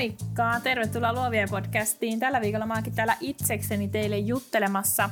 Moikka! Tervetuloa Luovien podcastiin. Tällä viikolla mä oonkin täällä itsekseni teille juttelemassa.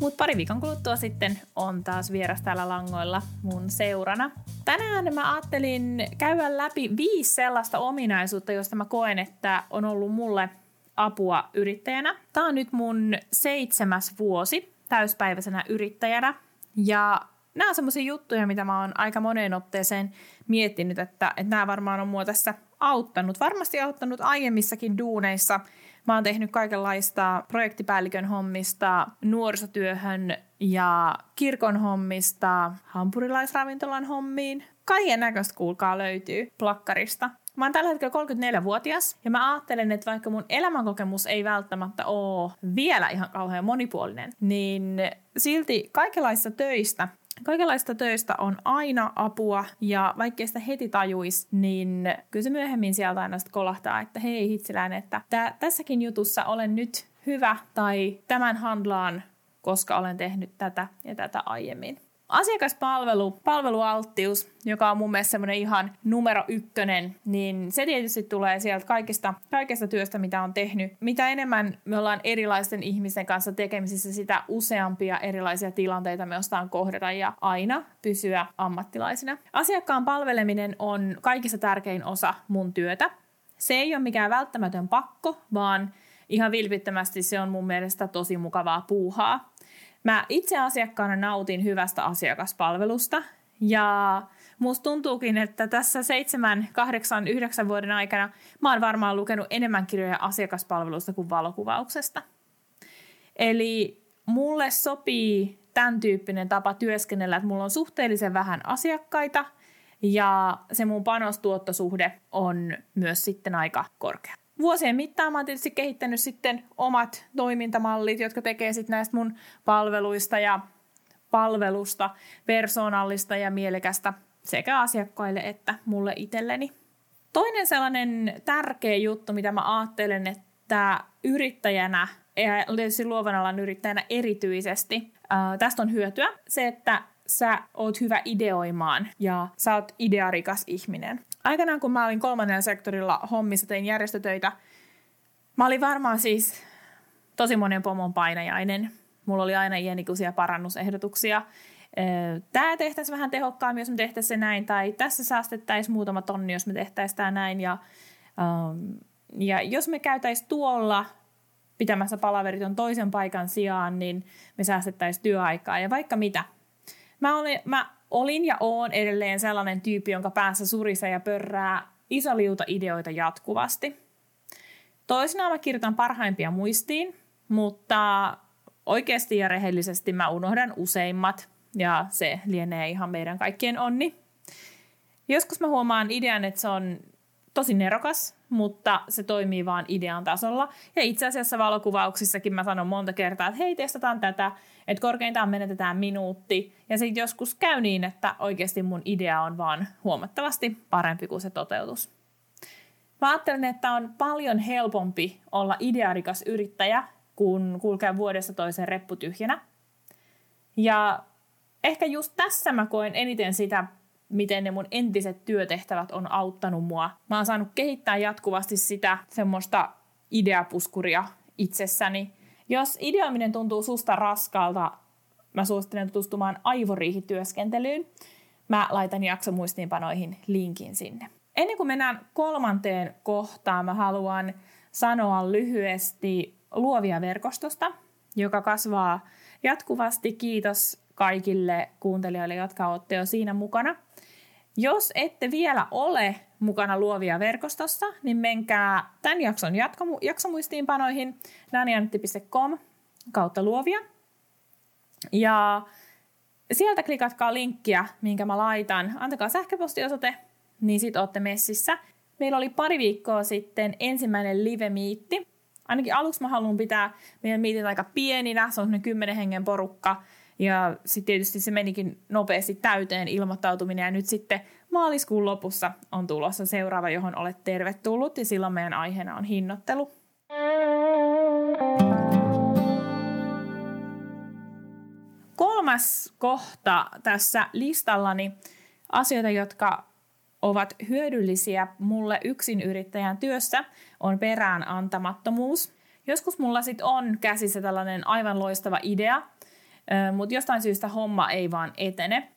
Mutta pari viikon kuluttua sitten on taas vieras täällä langoilla mun seurana. Tänään mä ajattelin käydä läpi viisi sellaista ominaisuutta, joista mä koen, että on ollut mulle apua yrittäjänä. Tää on nyt mun seitsemäs vuosi täyspäiväisenä yrittäjänä. Ja nämä on semmoisia juttuja, mitä mä oon aika moneen otteeseen miettinyt, että, että nämä varmaan on mua tässä auttanut. Varmasti auttanut aiemmissakin duuneissa. Mä oon tehnyt kaikenlaista projektipäällikön hommista, nuorisotyöhön ja kirkon hommista, hampurilaisravintolan hommiin. Kaiken näköistä kuulkaa löytyy plakkarista. Mä oon tällä hetkellä 34-vuotias ja mä ajattelen, että vaikka mun elämänkokemus ei välttämättä ole vielä ihan kauhean monipuolinen, niin silti kaikenlaisista töistä Kaikenlaista töistä on aina apua ja vaikkei sitä heti tajuisi, niin kyllä se myöhemmin sieltä aina sitten kolahtaa, että hei hitsiläinen, että tä- tässäkin jutussa olen nyt hyvä tai tämän handlaan, koska olen tehnyt tätä ja tätä aiemmin. Asiakaspalvelu, palvelualttius, joka on mun mielestä semmoinen ihan numero ykkönen, niin se tietysti tulee sieltä kaikista, kaikesta työstä, mitä on tehnyt. Mitä enemmän me ollaan erilaisten ihmisten kanssa tekemisissä, sitä useampia erilaisia tilanteita me ostaan kohdata ja aina pysyä ammattilaisina. Asiakkaan palveleminen on kaikista tärkein osa mun työtä. Se ei ole mikään välttämätön pakko, vaan ihan vilpittömästi se on mun mielestä tosi mukavaa puuhaa. Mä itse asiakkaana nautin hyvästä asiakaspalvelusta ja musta tuntuukin, että tässä 7, 8, 9 vuoden aikana mä oon varmaan lukenut enemmän kirjoja asiakaspalvelusta kuin valokuvauksesta. Eli mulle sopii tämän tyyppinen tapa työskennellä, että mulla on suhteellisen vähän asiakkaita ja se mun panostuottosuhde on myös sitten aika korkea vuosien mittaan mä oon tietysti kehittänyt sitten omat toimintamallit, jotka tekee sitten näistä mun palveluista ja palvelusta persoonallista ja mielekästä sekä asiakkaille että mulle itselleni. Toinen sellainen tärkeä juttu, mitä mä ajattelen, että yrittäjänä ja luovan alan yrittäjänä erityisesti, ää, tästä on hyötyä, se, että sä oot hyvä ideoimaan ja sä oot idearikas ihminen aikanaan kun mä olin kolmannella sektorilla hommissa, tein järjestötöitä, mä olin varmaan siis tosi monen pomon painajainen. Mulla oli aina iänikuisia parannusehdotuksia. Tämä tehtäisiin vähän tehokkaammin, jos me tehtäisiin se näin, tai tässä säästettäisiin muutama tonni, jos me tehtäisiin tämä näin. Ja, um, ja jos me käytäisiin tuolla pitämässä palaveriton toisen paikan sijaan, niin me säästettäisiin työaikaa ja vaikka mitä. Mä, olin, mä olin ja oon edelleen sellainen tyyppi, jonka päässä surisee ja pörrää iso liuta ideoita jatkuvasti. Toisinaan mä kirjoitan parhaimpia muistiin, mutta oikeasti ja rehellisesti mä unohdan useimmat ja se lienee ihan meidän kaikkien onni. Joskus mä huomaan idean, että se on tosi nerokas, mutta se toimii vaan idean tasolla. Ja itse asiassa valokuvauksissakin mä sanon monta kertaa, että hei, testataan tätä, että korkeintaan menetetään minuutti. Ja sitten joskus käy niin, että oikeasti mun idea on vaan huomattavasti parempi kuin se toteutus. Mä ajattelen, että on paljon helpompi olla idearikas yrittäjä, kun kulkee vuodesta toiseen reppu tyhjänä. Ja ehkä just tässä mä koen eniten sitä miten ne mun entiset työtehtävät on auttanut mua. Mä oon saanut kehittää jatkuvasti sitä semmoista ideapuskuria itsessäni. Jos ideoiminen tuntuu susta raskalta, mä suosittelen tutustumaan aivoriihityöskentelyyn. Mä laitan jaksomuistiinpanoihin linkin sinne. Ennen kuin mennään kolmanteen kohtaan, mä haluan sanoa lyhyesti luovia verkostosta, joka kasvaa jatkuvasti. Kiitos kaikille kuuntelijoille, jotka olette jo siinä mukana. Jos ette vielä ole mukana Luovia verkostossa, niin menkää tämän jakson jatkomu- jaksomuistiinpanoihin naniantti.com kautta luovia. Ja sieltä klikatkaa linkkiä, minkä mä laitan. Antakaa sähköpostiosoite, niin sit ootte messissä. Meillä oli pari viikkoa sitten ensimmäinen live-miitti. Ainakin aluksi mä haluan pitää meidän miitit aika pieninä, se on kymmenen hengen porukka. Ja sitten tietysti se menikin nopeasti täyteen ilmoittautuminen ja nyt sitten maaliskuun lopussa on tulossa seuraava, johon olet tervetullut ja silloin meidän aiheena on hinnoittelu. Kolmas kohta tässä listallani asioita, jotka ovat hyödyllisiä mulle yksin yrittäjän työssä, on perään antamattomuus. Joskus mulla sit on käsissä tällainen aivan loistava idea, mutta jostain syystä homma ei vaan etene.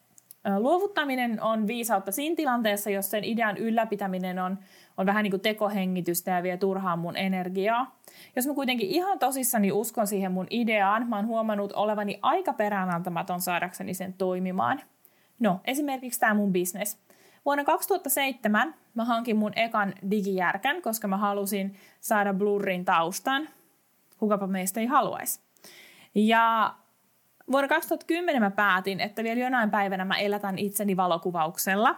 Luovuttaminen on viisautta siinä tilanteessa, jos sen idean ylläpitäminen on, on vähän niin kuin tekohengitystä ja vie turhaan mun energiaa. Jos mä kuitenkin ihan tosissani uskon siihen mun ideaan, mä oon huomannut olevani aika peräänantamaton saadakseni sen toimimaan. No, esimerkiksi tämä mun business. Vuonna 2007 mä hankin mun ekan digijärkän, koska mä halusin saada blurrin taustan. Kukapa meistä ei haluaisi. Ja vuonna 2010 mä päätin, että vielä jonain päivänä mä elätän itseni valokuvauksella.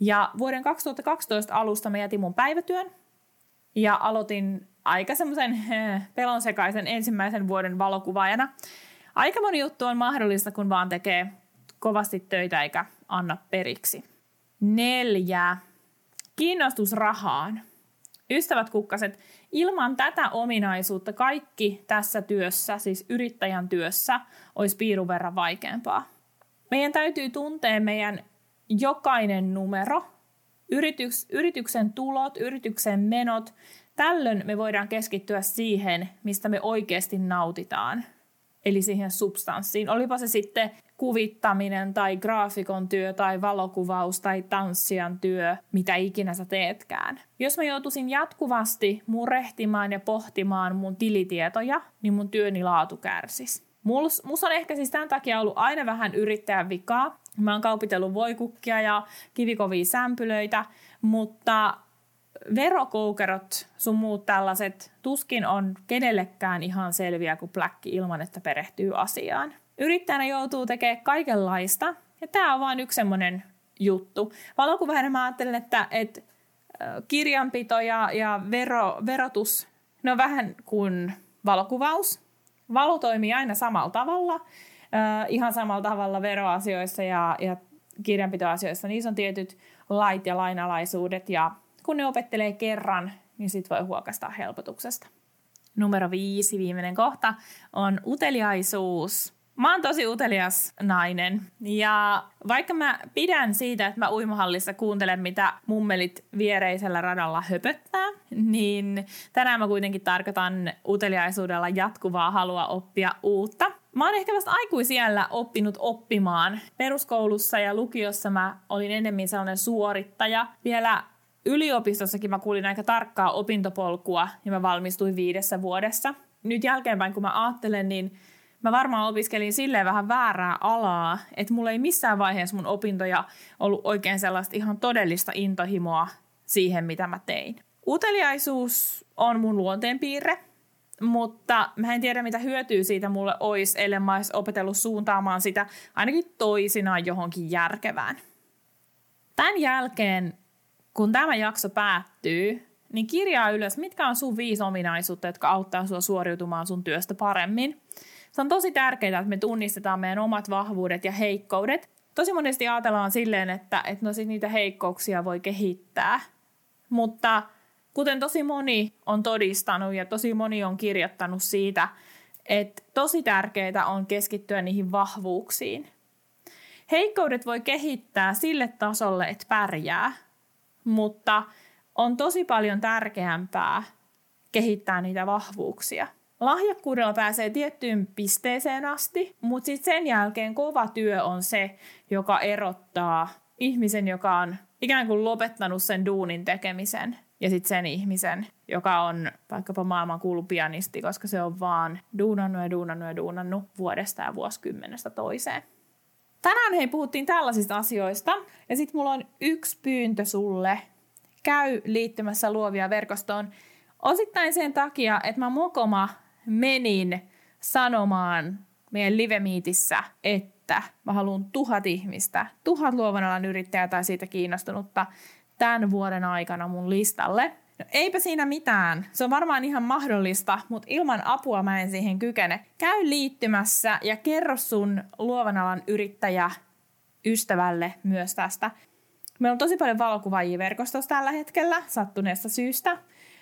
Ja vuoden 2012 alusta mä jätin mun päivätyön ja aloitin aika semmoisen eh, pelonsekaisen ensimmäisen vuoden valokuvaajana. Aika moni juttu on mahdollista, kun vaan tekee kovasti töitä eikä anna periksi. Neljä. Kiinnostus rahaan. Ystävät kukkaset, ilman tätä ominaisuutta kaikki tässä työssä, siis yrittäjän työssä, olisi piirun verran vaikeampaa. Meidän täytyy tuntea meidän jokainen numero, yrityks, yrityksen tulot, yrityksen menot. Tällöin me voidaan keskittyä siihen, mistä me oikeasti nautitaan, eli siihen substanssiin. Olipa se sitten kuvittaminen tai graafikon työ tai valokuvaus tai tanssijan työ, mitä ikinä sä teetkään. Jos mä joutuisin jatkuvasti murehtimaan ja pohtimaan mun tilitietoja, niin mun työni laatu kärsisi. Mus on ehkä siis tämän takia ollut aina vähän yrittäjän vikaa. Mä oon kaupitellut voikukkia ja kivikovia sämpylöitä, mutta verokoukerot, sun muut tällaiset, tuskin on kenellekään ihan selviä kuin pläkki ilman, että perehtyy asiaan. Yrittäjänä joutuu tekemään kaikenlaista, ja tämä on vain yksi semmoinen juttu. Valokuvaajana mä ajattelen, että, että kirjanpito ja, ja vero, verotus, ne on vähän kuin valokuvaus. Valo toimii aina samalla tavalla, äh, ihan samalla tavalla veroasioissa ja, ja kirjanpitoasioissa. Niissä on tietyt lait ja lainalaisuudet ja kun ne opettelee kerran, niin sit voi huokastaa helpotuksesta. Numero viisi, viimeinen kohta, on uteliaisuus. Mä oon tosi utelias nainen ja vaikka mä pidän siitä, että mä uimahallissa kuuntelen, mitä mummelit viereisellä radalla höpöttää, niin tänään mä kuitenkin tarkoitan uteliaisuudella jatkuvaa halua oppia uutta. Mä oon ehkä vasta aikuisiellä oppinut oppimaan. Peruskoulussa ja lukiossa mä olin enemmän sellainen suorittaja. Vielä yliopistossakin mä kuulin aika tarkkaa opintopolkua ja mä valmistuin viidessä vuodessa. Nyt jälkeenpäin kun mä ajattelen, niin mä varmaan opiskelin silleen vähän väärää alaa, että mulla ei missään vaiheessa mun opintoja ollut oikein sellaista ihan todellista intohimoa siihen, mitä mä tein. Uteliaisuus on mun luonteenpiirre, mutta mä en tiedä, mitä hyötyä siitä mulle olisi, ellei mä olisi opetellut suuntaamaan sitä ainakin toisinaan johonkin järkevään. Tämän jälkeen, kun tämä jakso päättyy, niin kirjaa ylös, mitkä on sun viisi ominaisuutta, jotka auttaa sua suoriutumaan sun työstä paremmin. Se on tosi tärkeää, että me tunnistetaan meidän omat vahvuudet ja heikkoudet. Tosi monesti ajatellaan silleen, että, että no sit niitä heikkouksia voi kehittää. Mutta kuten tosi moni on todistanut ja tosi moni on kirjoittanut siitä, että tosi tärkeää on keskittyä niihin vahvuuksiin. Heikkoudet voi kehittää sille tasolle, että pärjää, mutta on tosi paljon tärkeämpää kehittää niitä vahvuuksia – lahjakkuudella pääsee tiettyyn pisteeseen asti, mutta sitten sen jälkeen kova työ on se, joka erottaa ihmisen, joka on ikään kuin lopettanut sen duunin tekemisen ja sitten sen ihmisen, joka on vaikkapa maailman pianisti, koska se on vaan duunannut ja duunannut ja duunannut vuodesta ja vuosikymmenestä toiseen. Tänään hei puhuttiin tällaisista asioista ja sitten mulla on yksi pyyntö sulle. Käy liittymässä luovia verkostoon osittain sen takia, että mä mokoma menin sanomaan meidän livemiitissä, että mä haluan tuhat ihmistä, tuhat luovan alan yrittäjää tai siitä kiinnostunutta tämän vuoden aikana mun listalle. No, eipä siinä mitään. Se on varmaan ihan mahdollista, mutta ilman apua mä en siihen kykene. Käy liittymässä ja kerro sun luovan alan yrittäjä ystävälle myös tästä. Meillä on tosi paljon valokuvaajia verkostossa tällä hetkellä sattuneesta syystä,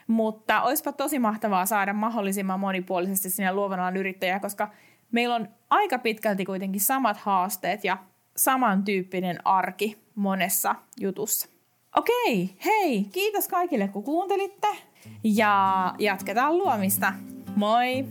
mutta olisipa tosi mahtavaa saada mahdollisimman monipuolisesti sinne luovan alan yrittäjää, koska meillä on aika pitkälti kuitenkin samat haasteet ja samantyyppinen arki monessa jutussa. Okei, hei, kiitos kaikille kun kuuntelitte ja jatketaan luomista. Moi!